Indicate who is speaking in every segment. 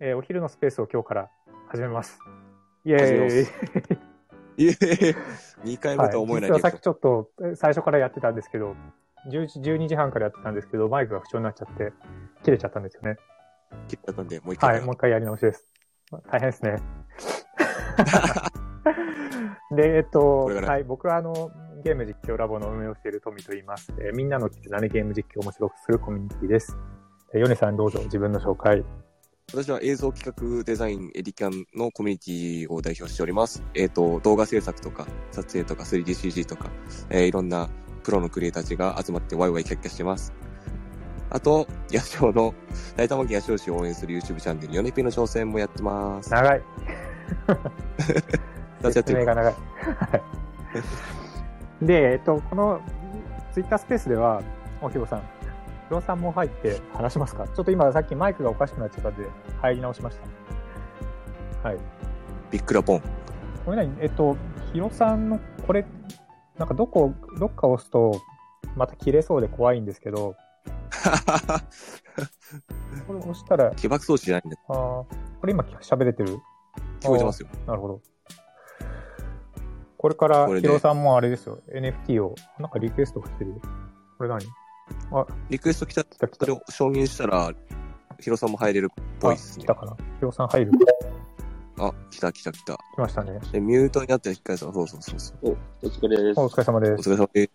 Speaker 1: えーお昼のスペースを今日から始めます。イェーイ。
Speaker 2: いえ、2回目とは思えない
Speaker 1: はい、実はさっき。ちょっとえ最初からやってたんですけど、11時、12時半からやってたんですけど、マイクが不調になっちゃって、切れちゃったんですよね。
Speaker 2: 切っちゃったんで、もう一回。
Speaker 1: はい、もう一回やり直しです。大変ですね。で、えっと、はい、僕はあの、ゲーム実況ラボの運営をしているトミと言います。えーみんなの絆でゲーム実況を面白くするコミュニティです。えーヨネさんどうぞ自分の紹介。
Speaker 2: 私は映像企画デザインエディキャンのコミュニティを代表しております。えっ、と、動画制作とか、撮影とか 3DCG とか、えーいろんなプロのクリエイターたちが集まってワイワイキャッキャしてます。あと、野鳥の、大玉木野鳥市を応援する YouTube チャンネル、ヨネピの挑戦もやってます。
Speaker 1: 長い。説明が長い。はいで、えっと、このツイッタースペースでは、おひろさん、ひろさんも入って話しますか？ちょっと今さっきマイクがおかしくなっちゃったんで、入り直しました。はい。
Speaker 2: ビックラポン。
Speaker 1: これ何えっと、ひろさんの、これ、なんかどこ、どっか押すと、また切れそうで怖いんですけど、これ押したら、あ
Speaker 2: 起爆装置じゃないんだ。
Speaker 1: ーこれ今喋れてる？
Speaker 2: 聞こえてますよ。
Speaker 1: なるほど。これからヒロさんもあれですよ。NFT を、なんかリクエストが来てるよ。これ何？
Speaker 2: リクエスト来た、
Speaker 1: 来た来た。
Speaker 2: それを承認したら、ヒロさんも入れるっぽいですね
Speaker 1: あ来た。かな？ヒロさん入る？
Speaker 2: あ、来た来た来た。
Speaker 1: 来ましたね。
Speaker 2: で、ミュートになって一回さ、そうそうそうそう。
Speaker 3: お疲れです。
Speaker 1: お疲れ様です。
Speaker 2: お疲れ様です。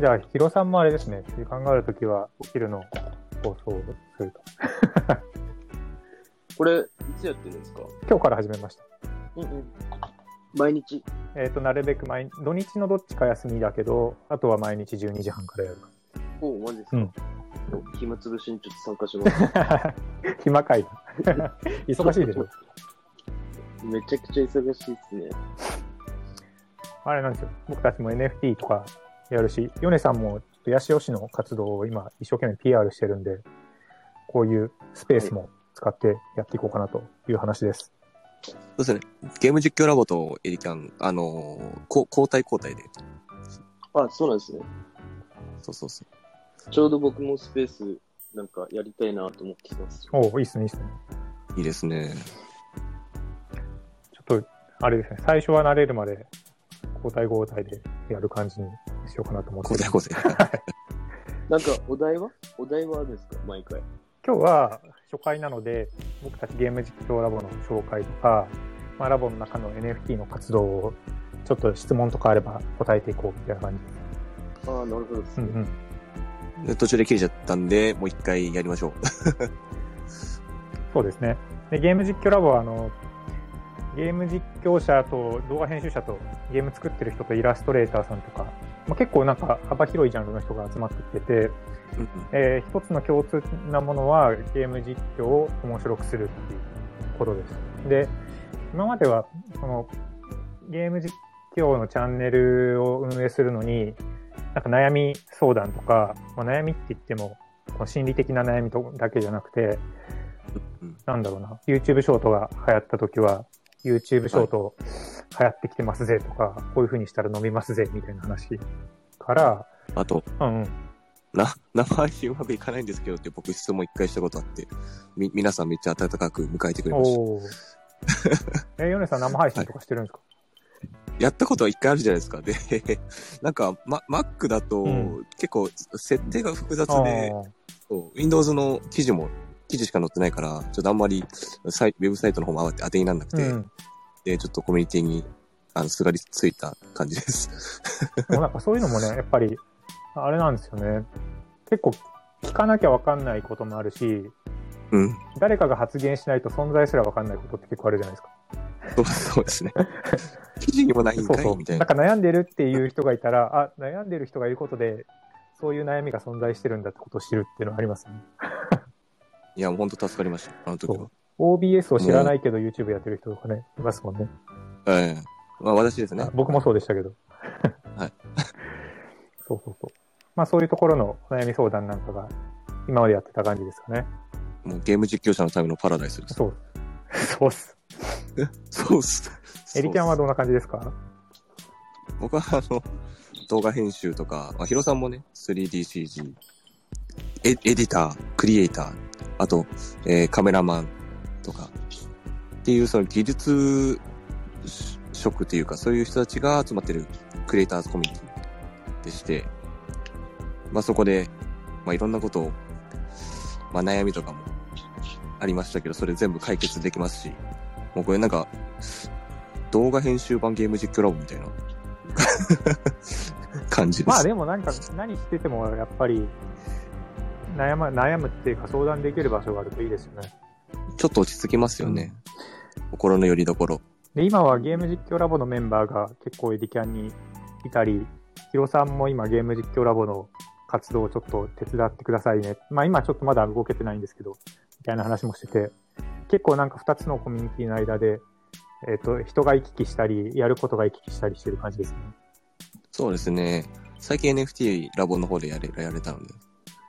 Speaker 1: じゃあ、ヒロさんもあれですね。時間があるときは、お昼の放送をすると。
Speaker 3: これ、いつやってるんですか？
Speaker 1: 今日から始めました。
Speaker 3: うんうん。毎日。
Speaker 1: えっ、と、なるべく毎、土日のどっちか休みだけど、あとは毎日12時半からやる。
Speaker 3: おマジですか、
Speaker 1: うん
Speaker 3: お暇つぶしにちょっと参加します。
Speaker 1: 暇かいな。忙しいでしょ。
Speaker 3: めちゃくちゃ忙しいっすね。
Speaker 1: あれなんですよ。僕たちも NFT とかやるし、ヨネさんもちょっとヤシオシの活動を今一生懸命 PR してるんで、こういうスペースも使ってやっていこうかなという話です。
Speaker 2: そうですね。ゲーム実況ラボとエリキャン、あのーこ交代交代で。
Speaker 3: あ、そうなんですね。
Speaker 2: そうそうそう。
Speaker 3: ちょうど僕もスペースなんかやりたいなと思ってきます。
Speaker 1: おおいいっすね、いいっすね。
Speaker 2: いいですね。
Speaker 1: ちょっと、あれですね、最初は慣れるまで交代交代でやる感じにしようかなと思って
Speaker 2: 交代交代。
Speaker 3: なんかお題は？お題はあるんですか？毎回。
Speaker 1: 今日は初回なので、僕たちゲーム実況ラボの紹介とか、まあ、ラボの中の NFT の活動を、ちょっと質問とかあれば答えていこうみたいな感じです。
Speaker 3: ああ、なるほどですね。
Speaker 1: うんうん。
Speaker 2: で途中で切れちゃったんで、もう一回やりましょう。
Speaker 1: そうですね。でゲーム実況ラボは、あの、ゲーム実況者と動画編集者とゲーム作ってる人とイラストレーターさんとか、まあ、結構なんか幅広いジャンルの人が集まってきてて、
Speaker 2: うん
Speaker 1: えー一つの共通なものはゲーム実況を面白くするっていうことです。で、今まではそのゲーム実況のチャンネルを運営するのに、なんか悩み相談とか、まあ、悩みって言っても心理的な悩みとだけじゃなくて、
Speaker 2: うん
Speaker 1: なんだろうな、YouTube ショートが流行った時は、YouTube ショート流行ってきてますぜとか、こういう風にしたら伸びますぜみたいな話から、
Speaker 2: あと、
Speaker 1: うんうん、
Speaker 2: な、生配信うまくいかないんですけどって僕質問一回したことあって、み、皆さんめっちゃ温かく迎えてくれました。
Speaker 1: え、ヨネさん生配信とかしてるんですか、
Speaker 2: やったことは一回あるじゃないですか。で、なんか、ま、Mac だと
Speaker 1: うん
Speaker 2: 結構設定が複雑
Speaker 1: あ
Speaker 2: で、う Windows の記事も、記事しか載ってないから、ちょっとあんまりサイウェブサイトの方も当てにならなくて、
Speaker 1: うん。
Speaker 2: で、ちょっとコミュニティに、あの、すがりついた感じです。
Speaker 1: でもなんかそういうのもね、やっぱり、あれなんですよね。結構聞かなきゃわかんないこともあるし、
Speaker 2: うん。
Speaker 1: 誰かが発言しないと存在すらわかんないことって結構あるじゃないですか。
Speaker 2: そうですね。記事にもないんかい
Speaker 1: そうそう。
Speaker 2: みたいな。
Speaker 1: なんか悩んでるっていう人がいたら、あ、悩んでる人がいることで、そういう悩みが存在してるんだってことを知るっていうのはありますね。
Speaker 2: いや、ほんと助かりました。あの時は。
Speaker 1: OBS を知らないけど YouTube やってる人とかね、いますもんね。
Speaker 2: ええまあ私ですね
Speaker 1: あ。僕もそうでしたけど。
Speaker 2: はい。
Speaker 1: そうそうそう。まあそういうところのお悩み相談なんかが今までやってた感じですかね。
Speaker 2: もうゲーム実況者のためのパラダイスです。
Speaker 1: そう。そうっす。
Speaker 2: そうっす。
Speaker 1: エリキャンはどんな感じですか？
Speaker 2: 僕はあの、動画編集とか、まあ、ヒロさんもね、3DCG、エエディター、クリエイター、あと、えーカメラマン、とか、っていうその技術職というか、そういう人たちが集まってるクリエイターズコミュニティでして、まあそこで、まあいろんなことを、まあ悩みとかもありましたけど、それ全部解決できますし、もうこれなんか、動画編集版ゲーム実況ラボみたいな 感じです。
Speaker 1: まあでもなんか何しててもやっぱり悩む、悩むっていうか相談できる場所があるといいですよね。
Speaker 2: ちょっと落ち着きますよね。心の拠り所。
Speaker 1: で、今はゲーム実況ラボのメンバーが結構エディキャンにいたり、ヒロさんも今ゲーム実況ラボの活動をちょっと手伝ってくださいね。まあ今ちょっとまだ動けてないんですけど、みたいな話もしてて、結構なんか2つのコミュニティの間で、えっ、と、人が行き来したり、やることが行き来したりしてる感じですね。
Speaker 2: そうですね。最近 NFT ラボの方でやれやれたので、ちょっ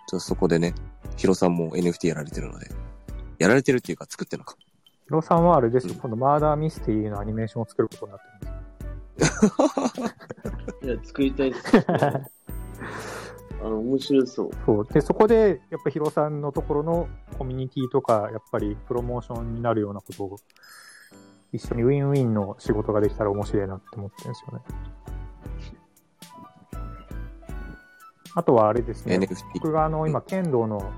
Speaker 2: とそこでね、ヒロさんも NFT やられてるので、やられてるっていうか作ってるのか。
Speaker 1: ヒロさんはあれですよ、
Speaker 2: うん
Speaker 1: 今度マーダーミステリーのアニメーションを作ることになってるんですよ。
Speaker 3: いや、作りたいです、ね。あの、面白そう。
Speaker 1: そう。で、そこで、やっぱヒロさんのところのコミュニティとか、やっぱりプロモーションになるようなことを、一緒にウィンウィンの仕事ができたら面白いなって思ってるんですよね。あとはあれですね。
Speaker 2: NFT。
Speaker 1: 僕があの、今、剣道の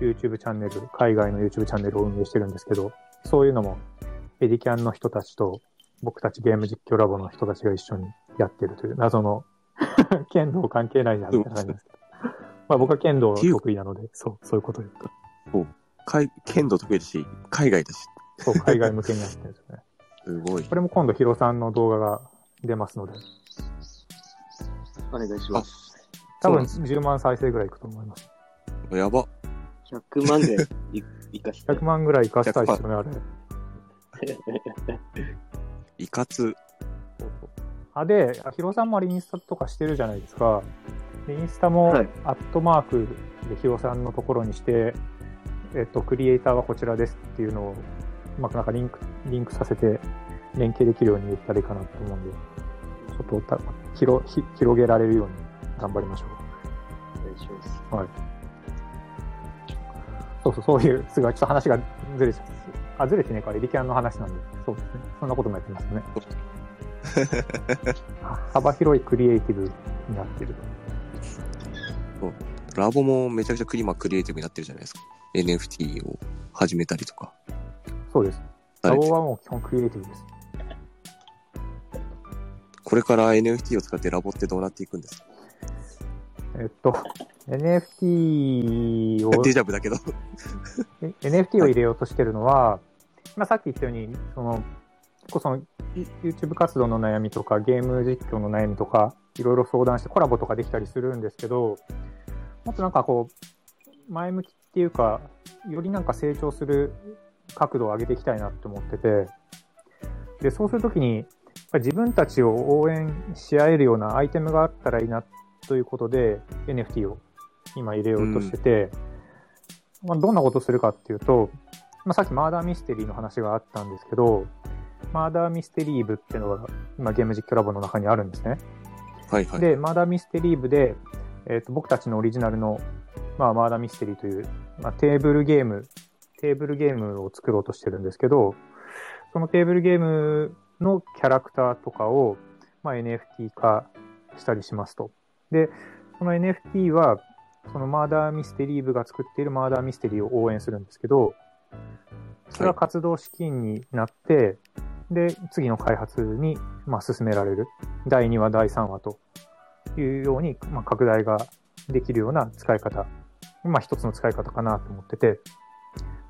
Speaker 1: YouTube チャンネル、海外の YouTube チャンネルを運営してるんですけど、そういうのも、エディキャンの人たちと、僕たちゲーム実況ラボの人たちが一緒にやってるという謎の、剣道関係ないじゃん、みたいな感じですけど。まあ僕は剣道得意なので、そう、そういうこと言った。
Speaker 2: 海剣道得意だし、海外だし。
Speaker 1: そう、海外向けにやってるんですよね。
Speaker 2: すごい
Speaker 1: こ。れも今度ヒロさんの動画が出ますので、
Speaker 3: お願いします。
Speaker 1: 多分
Speaker 2: そう
Speaker 1: 10万再生ぐらいいくと思います。
Speaker 2: やば。
Speaker 3: 100万でい いかして。
Speaker 1: 100万ぐらい活かしたいですよね、あれ。
Speaker 2: いかつ。
Speaker 1: あ、で、ヒロさんもあれインスタとかしてるじゃないですか。でインスタも、
Speaker 3: はい
Speaker 1: アットマークでヒロさんのところにして、えっと、クリエイターはこちらですっていうのを、うまくなんかリンク、リンクさせて、連携できるようにできたらいいかなと思うんで、ちょっとた広ひ広げられるように頑張りましょう。
Speaker 3: お願いします。
Speaker 1: はい。そうそう、そういう、すごい、ちょっと話がずれちゃう。あ、ずれてねえか、エリキャンの話なんで、そうですね。そんなこともやってますね。は 幅広いクリエイティブになってる。
Speaker 2: ラボもめちゃくちゃクリマクリエイティブになってるじゃないですか。NFT を始めたりとか。
Speaker 1: そうです。ラボはもう基本クリエイティブです。
Speaker 2: これから NFT を使ってラボってどうなっていくんですか？
Speaker 1: えっと、NFT を、
Speaker 2: デジャブだけど。
Speaker 1: え NFT を入れようとしてるのは、まあ、さっき言ったように、その、結構その、YouTube 活動の悩みとか、ゲーム実況の悩みとか、いろいろ相談してコラボとかできたりするんですけど、もっとなんかこう、前向きっていうか、よりなんか成長する角度を上げていきたいなって思ってて、で、そうするときに、自分たちを応援し合えるようなアイテムがあったらいいなということで、NFT を今入れようとしてて、まあ、どんなことするかっていうと、まあ、さっきマーダーミステリーの話があったんですけど、マーダーミステリー部っていうのが今ゲーム実況ラボの中にあるんですね。
Speaker 2: はいはい。
Speaker 1: で、マーダーミステリー部で、えっ、と、僕たちのオリジナルの、まあ、マーダーミステリーという、まあ、テーブルゲーム、テーブルゲームを作ろうとしてるんですけど、そのテーブルゲームのキャラクターとかを、まあ、NFT 化したりしますと。で、その NFT は、そのマーダーミステリー部が作っているマーダーミステリーを応援するんですけど、それは活動資金になって、で、次の開発に、まあ、進められる。第2話、第3話というように、まあ、拡大ができるような使い方。まあ、一つの使い方かなと思ってて。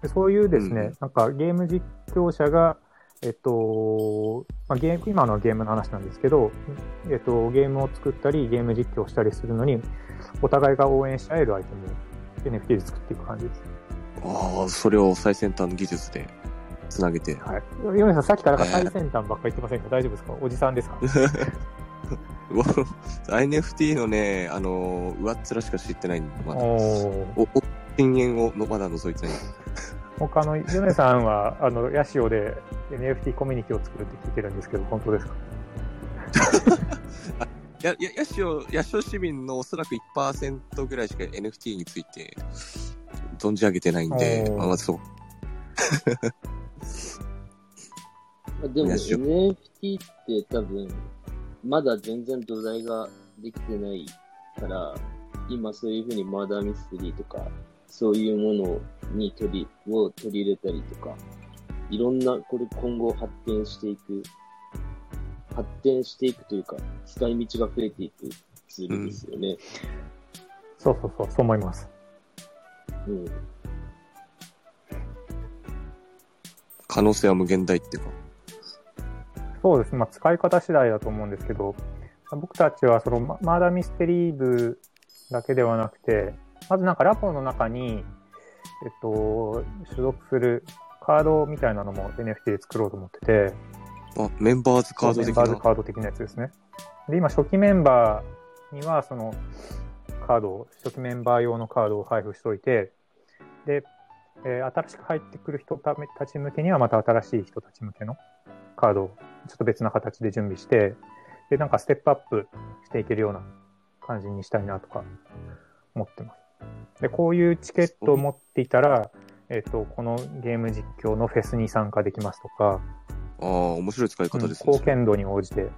Speaker 1: でそういうですね、
Speaker 2: うん
Speaker 1: なんかゲーム実況者が、えっと、まあ、ゲーム、今のはゲームの話なんですけど、えっと、ゲームを作ったり、ゲーム実況したりするのに、お互いが応援し合えるアイテムを NFT で作っていく感じです。
Speaker 2: ああ、それを最先端の技術でつなげて。
Speaker 1: はい。ヨネさん、さっきからなんか最先端ばっかり言ってませんか？大丈夫ですか？おじさんですか？
Speaker 2: NFT のね、あのー、上っ面しか知ってないんで、まだ。
Speaker 1: おー
Speaker 2: お、お、深淵をのまだ覗いてない。
Speaker 1: 他の、ヨネさんは、あの、ヤシオで NFT コミュニティを作るって聞いてるんですけど、本当ですか？
Speaker 2: や、や、ヤシオ、ヤシオ市民のおそらく1%ぐらいしか NFT について存じ上げてないんであ、まずそう。
Speaker 3: ま あでも NFT って多分、まだ全然土台ができてないから、今そういうふうにマーダーミステリーとか、そういうものに取り、を取り入れたりとか、いろんな、これ今後発展していく、発展していくというか、使い道が増えていくツールですよね。
Speaker 1: そうそうそう、そう思います。
Speaker 3: うん。
Speaker 2: 可能性は無限大っていうか。
Speaker 1: そうですね、まあ、使い方次第だと思うんですけど、僕たちはそのママーダーミステリー部だけではなくて、まずなんかラボの中に、えっと、所属するカードみたいなのも NFT で作ろうと思ってて、
Speaker 2: あ、メンバーズカード
Speaker 1: メンバーズ
Speaker 2: 的な。
Speaker 1: カード的なやつですね。で、今、初期メンバーには、その、カードを、初期メンバー用のカードを配布しておいて、で、えー新しく入ってくる人たち向けには、また新しい人たち向けのカードを、ちょっと別な形で準備して、で、なんかステップアップしていけるような感じにしたいなとか思ってます。で、こういうチケットを持っていたら、えっ、と、このゲーム実況のフェスに参加できますとか、
Speaker 2: ああ、面白い使い方ですね。
Speaker 1: 貢献度に応じて、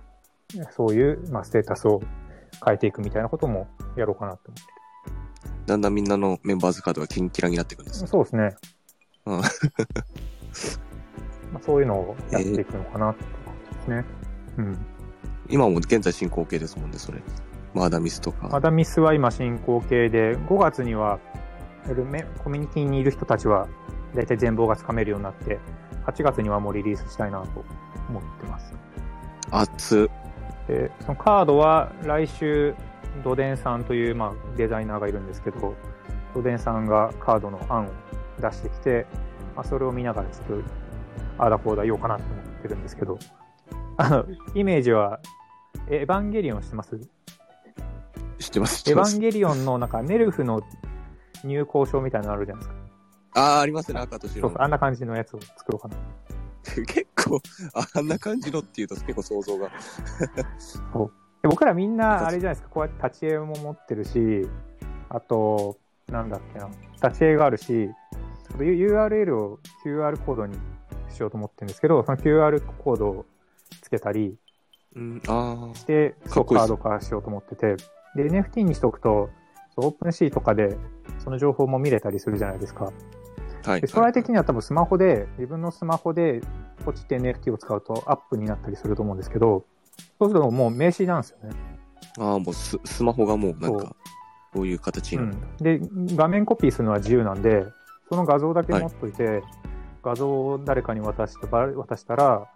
Speaker 1: そういう、まあ、ステータスを変えていくみたいなこともやろうかなと思って
Speaker 2: だんだんみんなのメンバーズカードがキンキラになっていくんですね。
Speaker 1: そうですね。
Speaker 2: うん
Speaker 1: まあ、そういうのをやっていくのかなって感じですね。うん。
Speaker 2: 今も現在進行形ですもんね、それ。マーダミスとか。
Speaker 1: アダミスは今進行形で、5月には、コミュニティにいる人たちは、だいたい全貌がつかめるようになって、8月にはもうリリースしたいなと思ってます。
Speaker 2: 熱。
Speaker 1: で、そのカードは来週、ドデンさんという、まあ、デザイナーがいるんですけど、ドデンさんがカードの案を出してきて、まあ、それを見ながらちょっと、ああだこうだ言おうかなと思ってるんですけど、あの、イメージは、エヴァンゲリオン知ってます？
Speaker 2: 知ってます、知ってます
Speaker 1: エヴァン。ゲリオンのなんかネルフの入校証みたいなのあるじゃないですか。
Speaker 2: ああ、ありますね、赤と白
Speaker 1: そうそう、あんな感じのやつを作ろうかな。
Speaker 2: 結構、あんな感じのっていうと結構想像が。
Speaker 1: で僕らみんな、あれじゃないですか、こうやって立ち絵も持ってるし、あと、なんだっけな、立ち絵があるし、URL を QR コードにしようと思ってるんですけど、その QR コードをつけたりして、う
Speaker 2: っこいいです。
Speaker 1: カード化しようと思ってて、で、NFT にしとくと、オープンシーとかでその情報も見れたりするじゃないですか。
Speaker 2: あ、はい。
Speaker 1: で将来的には多分スマホで、自分のスマホでポチって NFT を使うとアップになったりすると思うんですけど、そうするともう名刺なんですよね。
Speaker 2: ああ、もうススマホがもうなん
Speaker 1: そ
Speaker 2: か、そういう形なる。
Speaker 1: ん、で、画面コピーするのは自由なんで、その画像だけ持っといて、画像を誰かに渡し渡したら、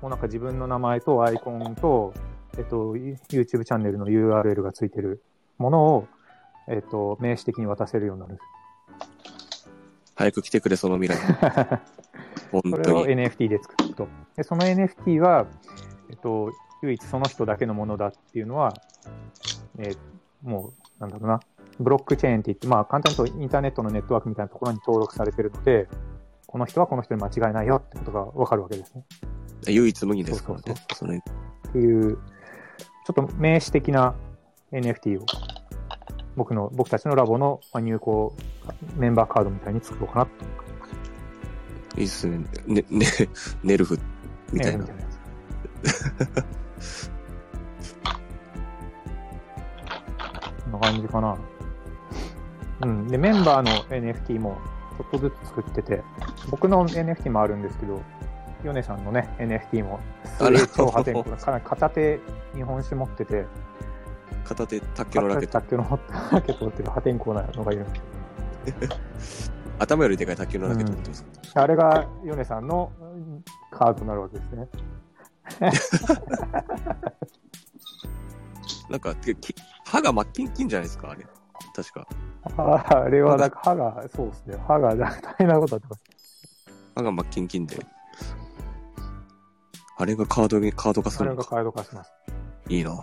Speaker 1: もうなんか自分の名前とアイコンと、えっと、YouTube チャンネルの URL がついてるものを、えっと、名詞的に渡せるようになる。
Speaker 2: 早く来てくれ、その未来。本
Speaker 1: それを
Speaker 2: 当に。
Speaker 1: NFT で作ると。で、その NFT は、えっと、唯一その人だけのものだっていうのは、えーもう、なんだろうな、ブロックチェーンって言って、まあ、簡単に言うとインターネットのネットワークみたいなところに登録されてるので、この人はこの人に間違いないよってことがわかるわけですね。
Speaker 2: 唯一無二ですか？ら
Speaker 1: そう
Speaker 2: ね。それ
Speaker 1: っていう、ちょっと名詞的な NFT を、僕の、僕たちのラボのまあ入校メンバーカードみたいに作ろうかなと。
Speaker 2: いいっすね。ね、ね、ネルフみたいな
Speaker 1: み。たいなやつ。こんな感じかな。うん。で、メンバーの NFT もちょっとずつ作ってて、僕の NFT もあるんですけど、ヨネさんのね、NFT も、すげえ超破天荒な、かなり片手日本酒持ってて、
Speaker 2: 片手卓球のラケット。
Speaker 1: 卓球のラケット持ってる破天荒なのがいるんです
Speaker 2: 頭よりでかい卓球のラケット持ってます。
Speaker 1: あれがヨネさんのうんカードになるわけですね。
Speaker 2: なんか、歯が真っキンキンじゃないですか、あれ。確か。
Speaker 1: ああれは、なんか歯が、そうですね。歯が大変なことになってます。
Speaker 2: 歯が真っキンキンで。あれがカードに、カード化するのか。
Speaker 1: それがカード化します。
Speaker 2: いいな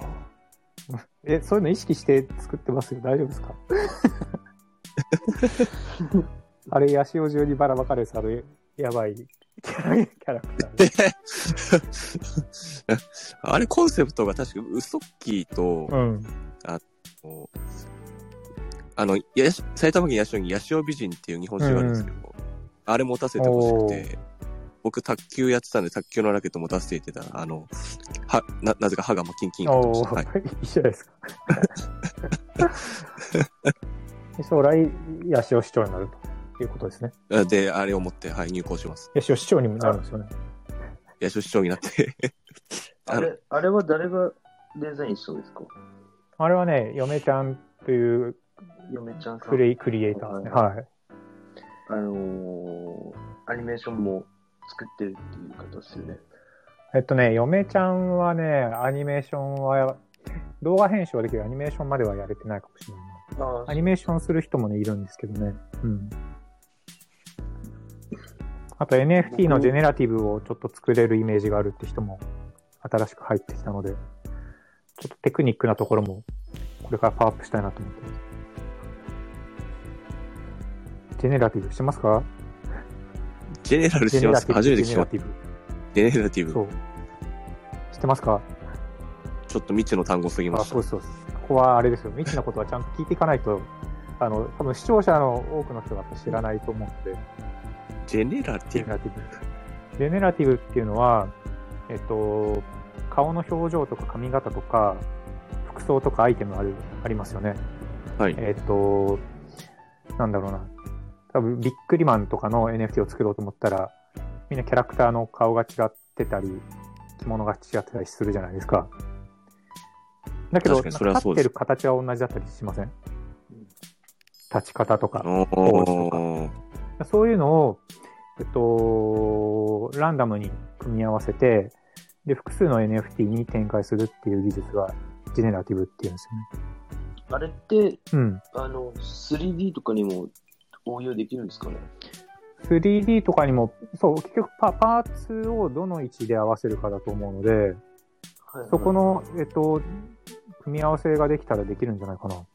Speaker 1: え、そういうの意識して作ってますよ。大丈夫ですか？あれ、ヤシオ中にばらまかれさるやばいキャラキャラクターで。
Speaker 2: あれコンセプトが確かウソッキーと、
Speaker 1: うん。
Speaker 2: こうあの、やし埼玉県八潮に八潮美人っていう日本酒があるんですけど、あれ持たせてほしくて、僕卓球やってたんで卓球のラケット持たせていってたら、あの、は、な、なぜか歯がまキンキンになってました。
Speaker 1: おー
Speaker 2: はい。
Speaker 1: 一緒ですか。で 将来、八潮市長になるということですね。
Speaker 2: で、あれを持って、はい、入校します。
Speaker 1: 八潮市長にもなるんですよね。
Speaker 2: 八代市長になって、
Speaker 3: あれ、あれは誰がデザインしたんですか？
Speaker 1: あれはね、嫁ちゃんという
Speaker 3: 嫁ちゃんさん。
Speaker 1: クレイクリエイターですね。はい。
Speaker 3: あのー、アニメーションも作ってるっていう方ですよね。
Speaker 1: えっとね、嫁ちゃんはね、アニメーションは、動画編集はできるアニメーションまではやれてないかもしれないな。
Speaker 3: あ
Speaker 1: アニメーションする人もね、いるんですけどね。うん。あと NFT のジェネラティブをちょっと作れるイメージがあるって人も新しく入ってきたので、ちょっとテクニックなところもこれからパワーアップしたいなと思ってます。ジェネラティブしてますか？
Speaker 2: ジェネラルしてます
Speaker 1: ネラティブ。
Speaker 2: か初めて聞きました。
Speaker 1: ジェネラティブ。そう。知ってますか？
Speaker 2: ちょっと未知の単語すぎま
Speaker 1: あ、
Speaker 2: した
Speaker 1: そう。そう。ここはあれですよ。未知なことはちゃんと聞いていかないと、あの、多分視聴者の多くの人が知らないと思うので、
Speaker 2: ジェネラティブ。
Speaker 1: ジェネラティブ。ジェネラティブっていうのは、えっと、顔の表情とか髪型とか、服装とかアイテムあるありますよね。
Speaker 2: はい。
Speaker 1: えっと、なんだろうな。多分、ビックリマンとかの NFT を作ろうと思ったら、みんなキャラクターの顔が違ってたり、着物が違ってたりするじゃないですか。だけど、立ってる形は同じだったりしません？立ち方とか。
Speaker 2: おー。
Speaker 1: そういうのを、えっと、ランダムに組み合わせて、で、複数の NFT に展開するっていう技術が、ジェネラティブっていうんです
Speaker 3: あれって、
Speaker 1: よね。うん。
Speaker 3: あの、3D とかにも応用できるんですかね
Speaker 1: ？3D とかにも、そう、結局パパーツをどの位置で合わせるかだと思うので、
Speaker 3: はい
Speaker 1: そこの、えっと、組み合わせができたらできるんじゃないかな。も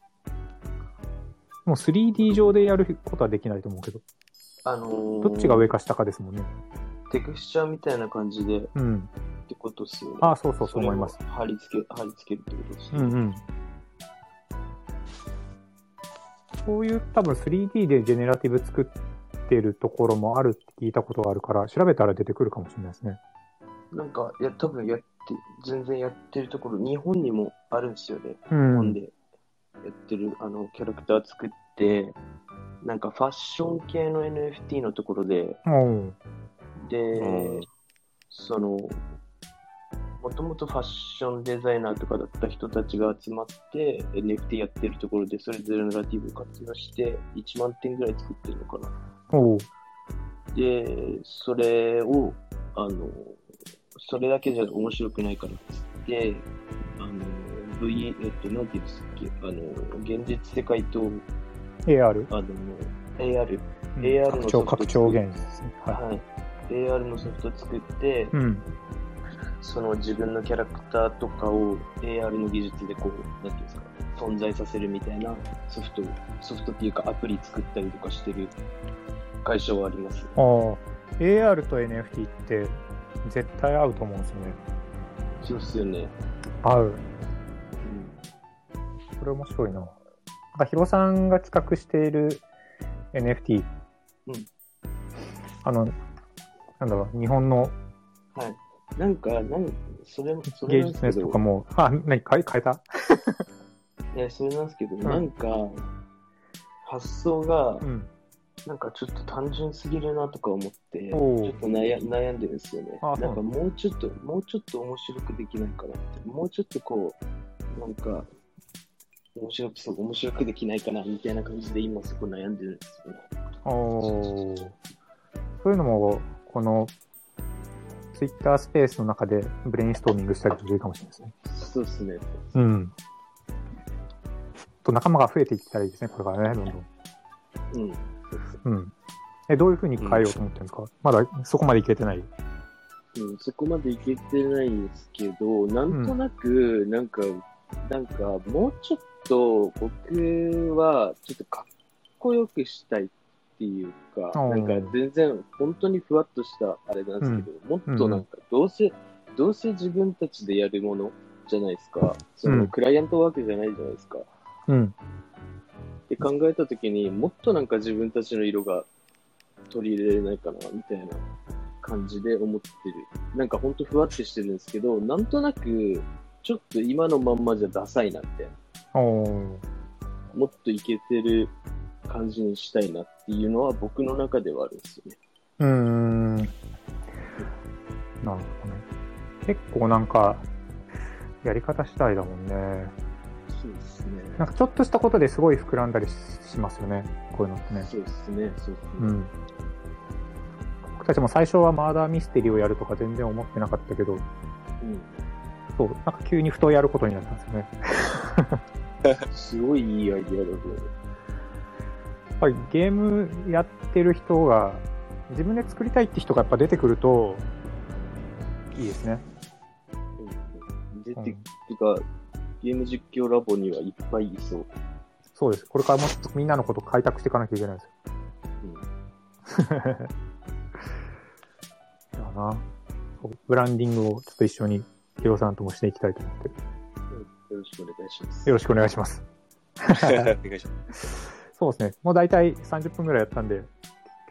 Speaker 1: う 3D 上でやることはできないと思うけど、
Speaker 3: あのー
Speaker 1: どっちが上か下かですもんね。
Speaker 3: テクスチャーみたいな感じでっ
Speaker 1: うん。
Speaker 3: てことですよね。
Speaker 1: あそうそうそう思います
Speaker 3: 貼り付け、貼り付けるってことですね。
Speaker 1: うんうん。そういう多分 3D でジェネラティブ作ってるところもあるって聞いたことがあるから、調べたら出てくるかもしれないですね。
Speaker 3: なんか、いや、多分やって、全然やってるところ、日本にもあるんですよね。
Speaker 1: う
Speaker 3: 日本
Speaker 1: ん。
Speaker 3: でやってる、あの、キャラクター作って、なんかファッション系の NFT のところで、
Speaker 1: おう
Speaker 3: で
Speaker 2: うん、
Speaker 3: その、もともとファッションデザイナーとかだった人たちが集まって、NFT やってるところで、それぞれのラティブを活用して、1万点ぐらい作ってるのかな。で、それを、あの、それだけじゃ面白くないからっつって、あの、V、えっと、なんていうんですっけ、あの、現実世界と、
Speaker 1: AR?
Speaker 3: あの、AR、
Speaker 1: うん
Speaker 3: AR の
Speaker 1: 拡張、拡張現実ですね。は
Speaker 3: はい。AR のソフト作って
Speaker 1: い。、うん。
Speaker 3: その自分のキャラクターとかを AR の技術でこう、なんていうんですか、存在させるみたいなソフト、ソフトっていうかアプリ作ったりとかしてる会社はあります。
Speaker 1: ああ、AR と NFT って絶対合うと思うんですよね。
Speaker 3: そうっすよね。
Speaker 1: 合う。
Speaker 3: うん
Speaker 1: これ面白いな。なんかヒロさんが企画している NFT。
Speaker 3: うん
Speaker 1: あの、なんだろう、日本の
Speaker 3: はい。なんか、なんそれ、それ
Speaker 1: 芸術のとかも、あ、何、変え変えた？
Speaker 3: いや、それなんですけど、
Speaker 1: ん
Speaker 3: なんか、発想が
Speaker 1: う、ん。
Speaker 3: なんかちょっと単純すぎるなとか思って、ちょっと悩悩んでるんですよね。
Speaker 1: あ
Speaker 3: なんかもうちょっと、もうちょっと面白くできないかなって。もうちょっとこう、なんか、面白くそう、面白くできないかなみたいな感じで今そこ悩んでるんですよね。
Speaker 1: おーそういうのも、この、ツイッタースペースの中でブレインストーミングしたりとかいいかもしれないですね。
Speaker 3: そうですね。
Speaker 1: うん。と仲間が増えていったらいいですね、これからね、どんどん。
Speaker 3: うん。
Speaker 1: うん。え、どういうふうに変えようと思ってるんですか、まだそこまでいけてない。
Speaker 3: うん、そこまでいけてないんですけど、なんとなく、なんか、なんか、もうちょっと僕は、ちょっとかっこよくしたいっていうか、なんか全然、本当にふわっとしたあれなんですけど、もっとなんか、どうせ、どうせ自分たちでやるものじゃないですか。その、
Speaker 1: うん
Speaker 3: クライアントワークじゃないじゃないですか。
Speaker 1: うん。
Speaker 3: って考えたときにもっとなんか自分たちの色が取り入れれないかな、みたいな感じで思ってる。なんかほんとふわってしてるんですけど、なんとなく、ちょっと今のまんまじゃダサいな、みたいな。もっといけてる感じにしたいなっていうのは僕の中ではあるんですよね。
Speaker 1: うーん。なるほどね。結構なんか、やり方次第だもんね。
Speaker 3: そうですね。
Speaker 1: なんかちょっとしたことですごい膨らんだりししますよね。こういうのってね。
Speaker 3: そうですね。そうですね。
Speaker 1: うん。僕たちも最初はマーダーミステリーをやるとか全然思ってなかったけど、
Speaker 3: うん。
Speaker 1: そう、なんか急にふとやることになったんですよね。
Speaker 3: すごいいいアイディアだと思う。
Speaker 1: やっぱりゲームやってる人が、自分で作りたいって人がやっぱ出てくると、いいですね。
Speaker 3: うん出て、
Speaker 1: うん
Speaker 3: てか、ゲーム実況ラボにはいっぱいいそう。
Speaker 1: そうです。これからもっとみんなのことを開拓していかなきゃいけないですよ。
Speaker 3: うん
Speaker 1: だな。そうブランディングをちょっと一緒にヒロさんともしていきたいと思ってる。
Speaker 3: よろしくお願いします。
Speaker 1: よろしくお願いします。
Speaker 2: お願いします。
Speaker 1: そうですね。もう大体30分ぐらいやったんで、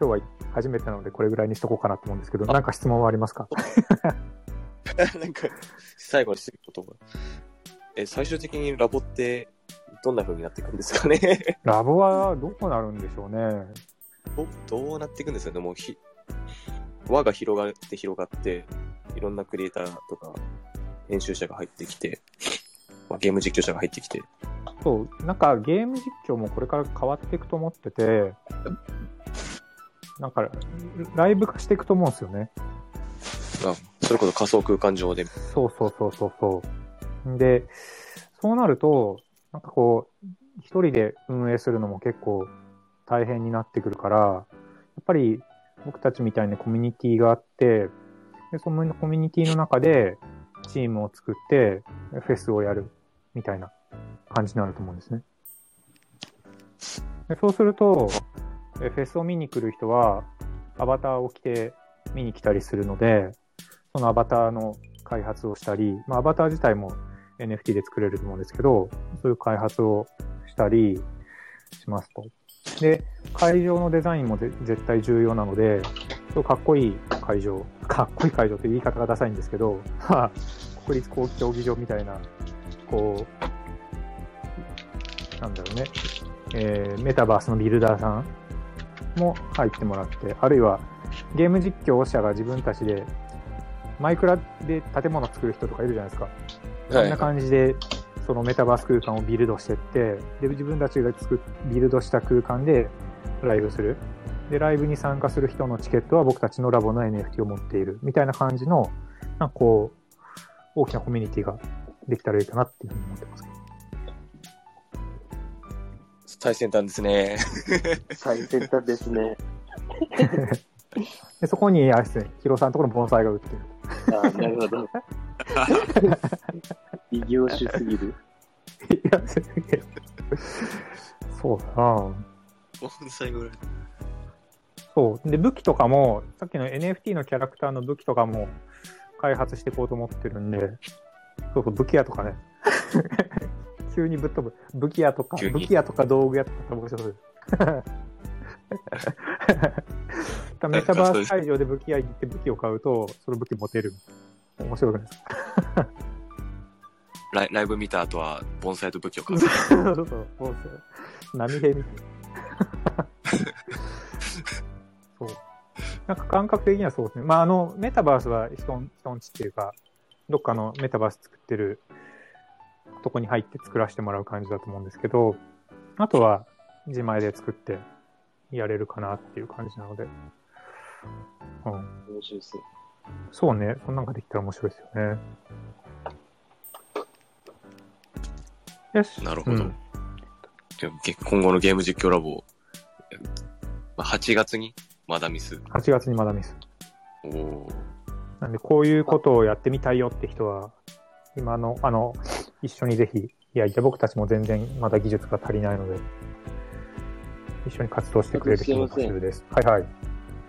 Speaker 1: 今日は初めてなのでこれぐらいにしとこうかなと思うんですけど、なんか質問はありますか？
Speaker 2: なんか、最後にすることが。え、最終的にラボって、どんな風になっていくんですかね？
Speaker 1: ラボはどうなるんでしょうね。
Speaker 2: どどうなっていくんですかね？もうひ、輪が広がって広がって、いろんなクリエイターとか、編集者が入ってきて、まあ、ゲーム実況者が入ってきて、
Speaker 1: そう、なんかゲーム実況もこれから変わっていくと思ってて、なんかライブ化していくと思うんですよね。
Speaker 2: あそれこそ仮想空間上で、
Speaker 1: そうそうそうそうそう。で、そうなると、なんかこう、一人で運営するのも結構大変になってくるから、やっぱり僕たちみたいなコミュニティがあって、でそのコミュニティの中でチームを作ってフェスをやるみたいな感じになると思うんですね。でそうすると、フェスを見に来る人はアバターを着て見に来たりするので、そのアバターの開発をしたり、まあ、アバター自体も NFT で作れると思うんですけど、そういう開発をしたりしますと。で、会場のデザインも絶対重要なので、かっこいい会場、かっこいい会場って言い方がダサいんですけど、国立競競技場みたいな、こう、なんだろうね、えーメタバースのビルダーさんも入ってもらって、あるいはゲーム実況者が自分たちでマイクラで建物作る人とかいるじゃないですか。こんな感じで、そのメタバース空間をビルドしてって、で、自分たちが作っビルドした空間でライブする。で、ライブに参加する人のチケットは僕たちのラボの NFT を持っている。みたいな感じの、なんかこう、大きなコミュニティができたらいいかなっていうふうに思ってます。
Speaker 2: 最先端ですね。
Speaker 3: 最先端ですね。
Speaker 1: でそこに、あれですね、ヒロさんのところの盆栽が売ってる。
Speaker 3: あなるほど。異業種すぎる。
Speaker 1: いや、そうだな
Speaker 2: 盆栽ぐらい。
Speaker 1: そう。で、武器とかも、さっきの NFT のキャラクターの武器とかも開発していこうと思ってるんで、そうそう、武器屋とかね。急にぶっ飛ぶ。武器屋とか、武器屋とか道具屋とか面白そうです。メタバース会場で武器屋行って武器を買うと、その武器持てる。面白くないですか？
Speaker 2: ライライブ見た後は、盆栽と武器を買う。
Speaker 1: そうそうそう。そうそう波平みたいな。そう。なんか感覚的にはそうですね。まあ、あの、メタバースは人ん人んちっていうか、どっかのメタバース作ってるとこに入って作らせてもらう感じだと思うんですけど、あとは自前で作ってやれるかなっていう感じなので。うん。
Speaker 3: 面白いですね。
Speaker 1: そうね。そんなんができたら面白いですよね。よし。
Speaker 2: なるほど。
Speaker 1: うん
Speaker 2: 今後のゲーム実況ラボ、まあ、8月にまだミス。
Speaker 1: 8月にまだミス。
Speaker 2: おおー
Speaker 1: なんで、こういうことをやってみたいよって人は、今の、あの、一緒にぜひ焼いて、僕たちも全然まだ技術が足りないので、一緒に活動してくれる人も募集です。はいはい。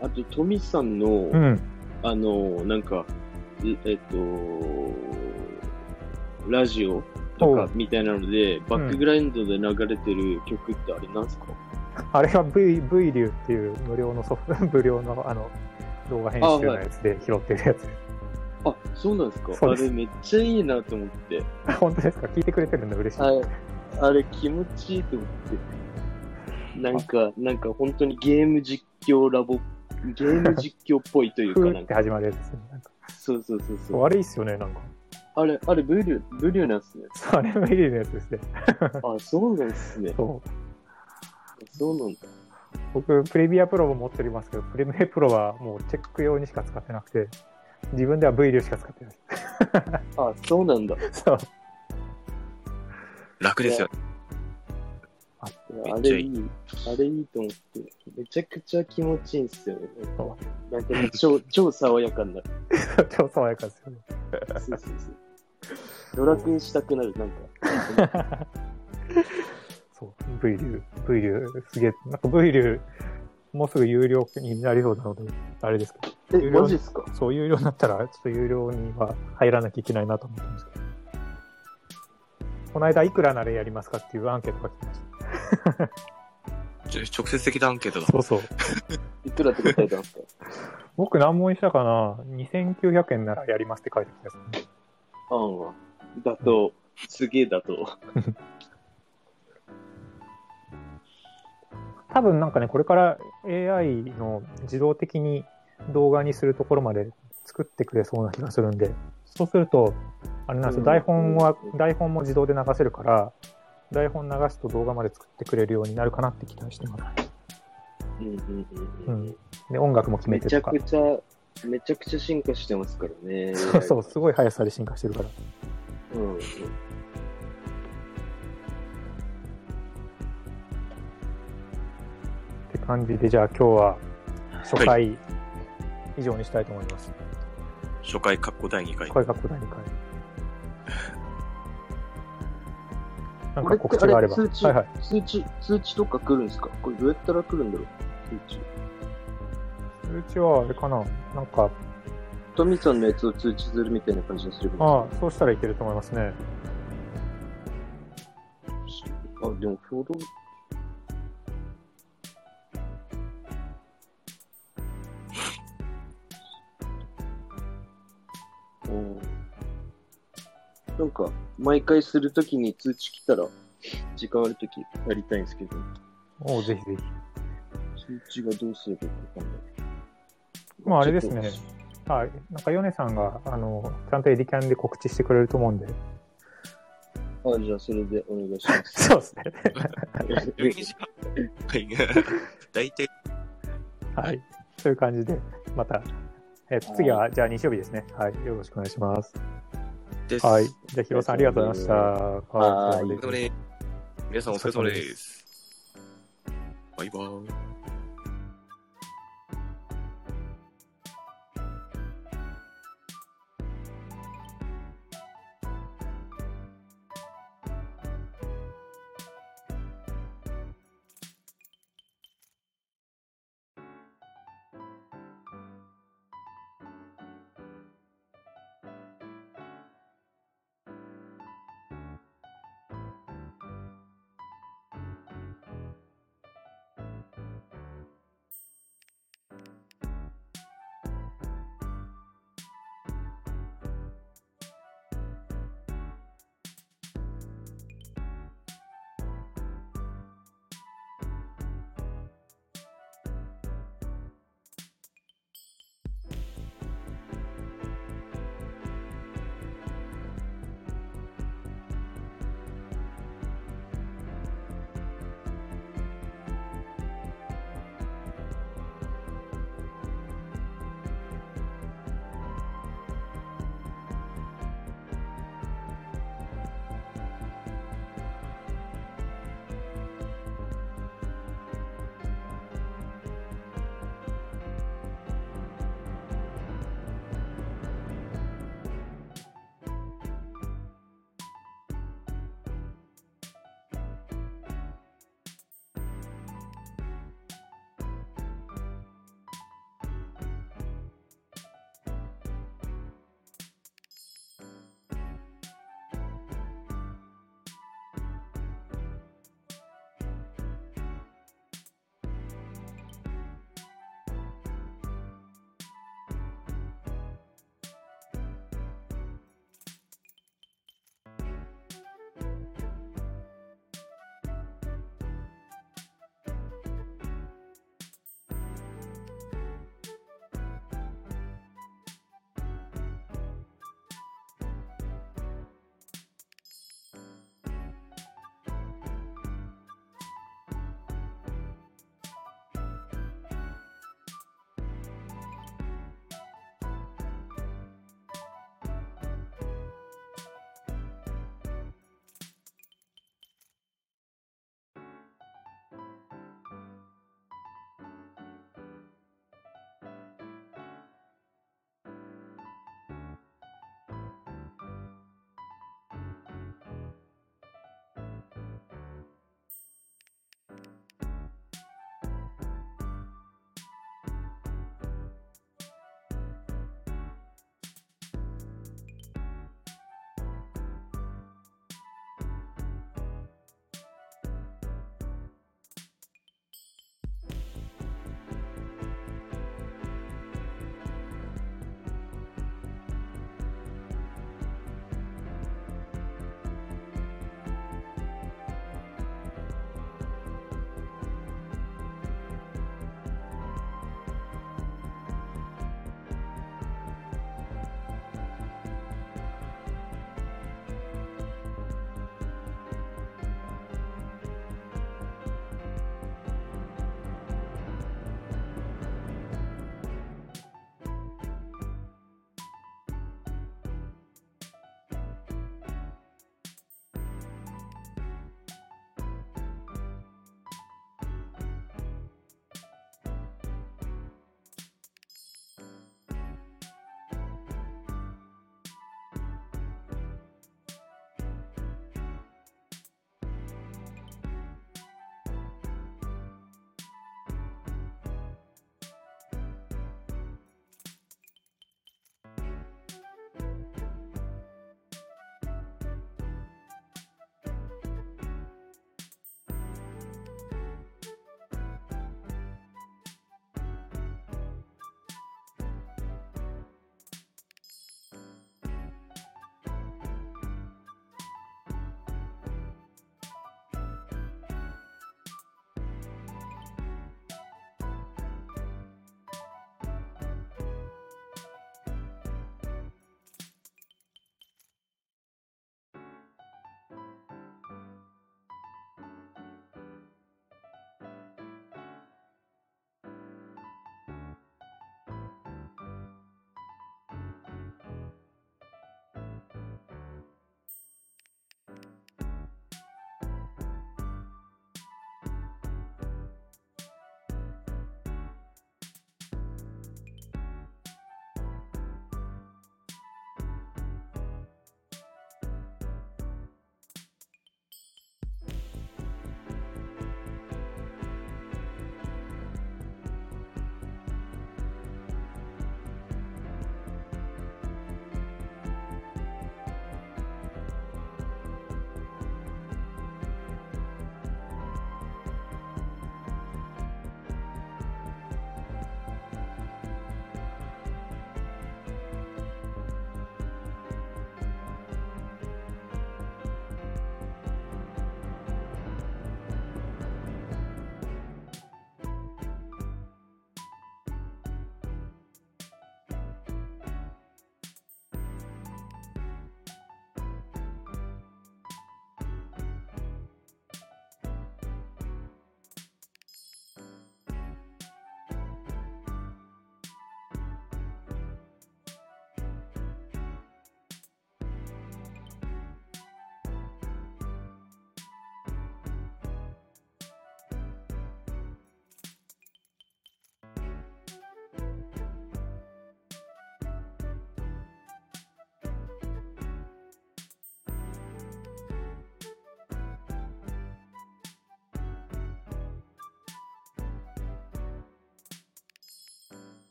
Speaker 3: あと、トミさんの、
Speaker 1: うん。
Speaker 3: あの、なんか、ええっと、ラジオ、とかみたいなので、バックグラウンドで流れてる曲ってあれなんすか、
Speaker 1: あれは V、V 流っていう無料のソフト、無料のあの動画編集のやつで拾ってるやつです。
Speaker 3: あ、そうなんですか？
Speaker 1: です
Speaker 3: あれめっちゃいいなと思って。
Speaker 1: 本当ですか？聞いてくれてるんだ、嬉しい。
Speaker 3: あれ、気持ちいいと思って。なんか、なんか本当にゲーム実況ラボ、ゲーム実況っぽいというか、なんか、
Speaker 1: 始まるやつですね。
Speaker 3: そうそうそうそう。
Speaker 1: あれいいっすよね、なんか。
Speaker 3: あれ、あれ、ブリュー、ブリューなんすね。
Speaker 1: あれ V 流のやつですね。
Speaker 3: あ、そうなんすね。
Speaker 1: そう。
Speaker 3: そうなんだ。
Speaker 1: 僕、プレビアプロも持っておりますけど、プレミアプロはもうチェック用にしか使ってなくて、自分では V 流しか使ってない。
Speaker 3: あ、そうなんだ。
Speaker 1: そう。
Speaker 2: 楽ですよ。
Speaker 3: いや
Speaker 2: めっちゃいい
Speaker 3: あれいい。あれいいと思って。めちゃくちゃ気持ちいいんすよね。
Speaker 1: そ
Speaker 3: なんかね、超、超爽やかになる。
Speaker 1: 超爽やかですよね。
Speaker 3: そうそうそう。ドラクエしたくなる、なんか。
Speaker 1: そう、V 流、V 流、すげえ、なんか V 流、もうすぐ有料になりそうなので、あれですけど、
Speaker 3: え、マジっすか？
Speaker 1: そう、有料になったら、ちょっと有料には入らなきゃいけないなと思ってますけど。この間、いくらならやりますかっていうアンケートが来ました。
Speaker 2: ちょ直接的なアンケートだ。
Speaker 1: そうそう。
Speaker 3: いくらって答えたんですか？
Speaker 1: 僕何問したかな ?2900 円ならやりますって書いてきたやつね。
Speaker 3: あんは。だと、すげえだと。
Speaker 1: 多分なんかね、これから AI の自動的に動画にするところまで作ってくれそうな気がするんで、そうすると、あれなんですよ、
Speaker 3: うん
Speaker 1: 台本は、台本も自動で流せるから、台本流すと動画まで作ってくれるようになるかなって期待してます。
Speaker 3: うんうんうん
Speaker 1: う
Speaker 3: うん
Speaker 1: ん。で、音楽も決め
Speaker 3: めちゃ
Speaker 1: てとか。
Speaker 3: くちゃ、めちゃくちゃ進化してますからね。
Speaker 1: そうそう、すごい速さで進化してるから。
Speaker 3: うんうん。
Speaker 1: 感じで、じゃあ今日は初回以上にしたいと思います。
Speaker 2: 初回、括弧第2回。
Speaker 1: これが第2回。なんか
Speaker 3: これってあれ、
Speaker 1: 告知があれば。
Speaker 3: 通知、
Speaker 1: はいはい。
Speaker 3: 通知、通知とか来るんですか？これどうやったら来るんだろう通知。
Speaker 1: 通知はあれかななんか、
Speaker 3: トミさんのやつを通知するみたいな感じにすれば
Speaker 1: ああ、そうしたらいけると思いますね。
Speaker 3: ですかあ、でも、フォなんか、毎回するときに通知来たら、時間あるときやりたいんですけど、
Speaker 1: おうぜひぜひ。
Speaker 3: 通知がどうすればいいかわかんない。
Speaker 1: まああれですねはい。なんか、ヨネさんが、あの、ちゃんとエディキャンで告知してくれると思うんで。
Speaker 3: とあ、じゃあそれでお願いします。
Speaker 1: そうですね。
Speaker 2: 12時間。はい。大体、
Speaker 1: はい。そういう感じで、また、えっと、次は、じゃあ日曜日ですね。はい。よろしくお願いします。
Speaker 2: です。
Speaker 1: はい。じゃあ、ヒロさんありがとうございました。
Speaker 3: はい
Speaker 1: お疲
Speaker 2: 皆さんお疲れ様です。バイバーイ。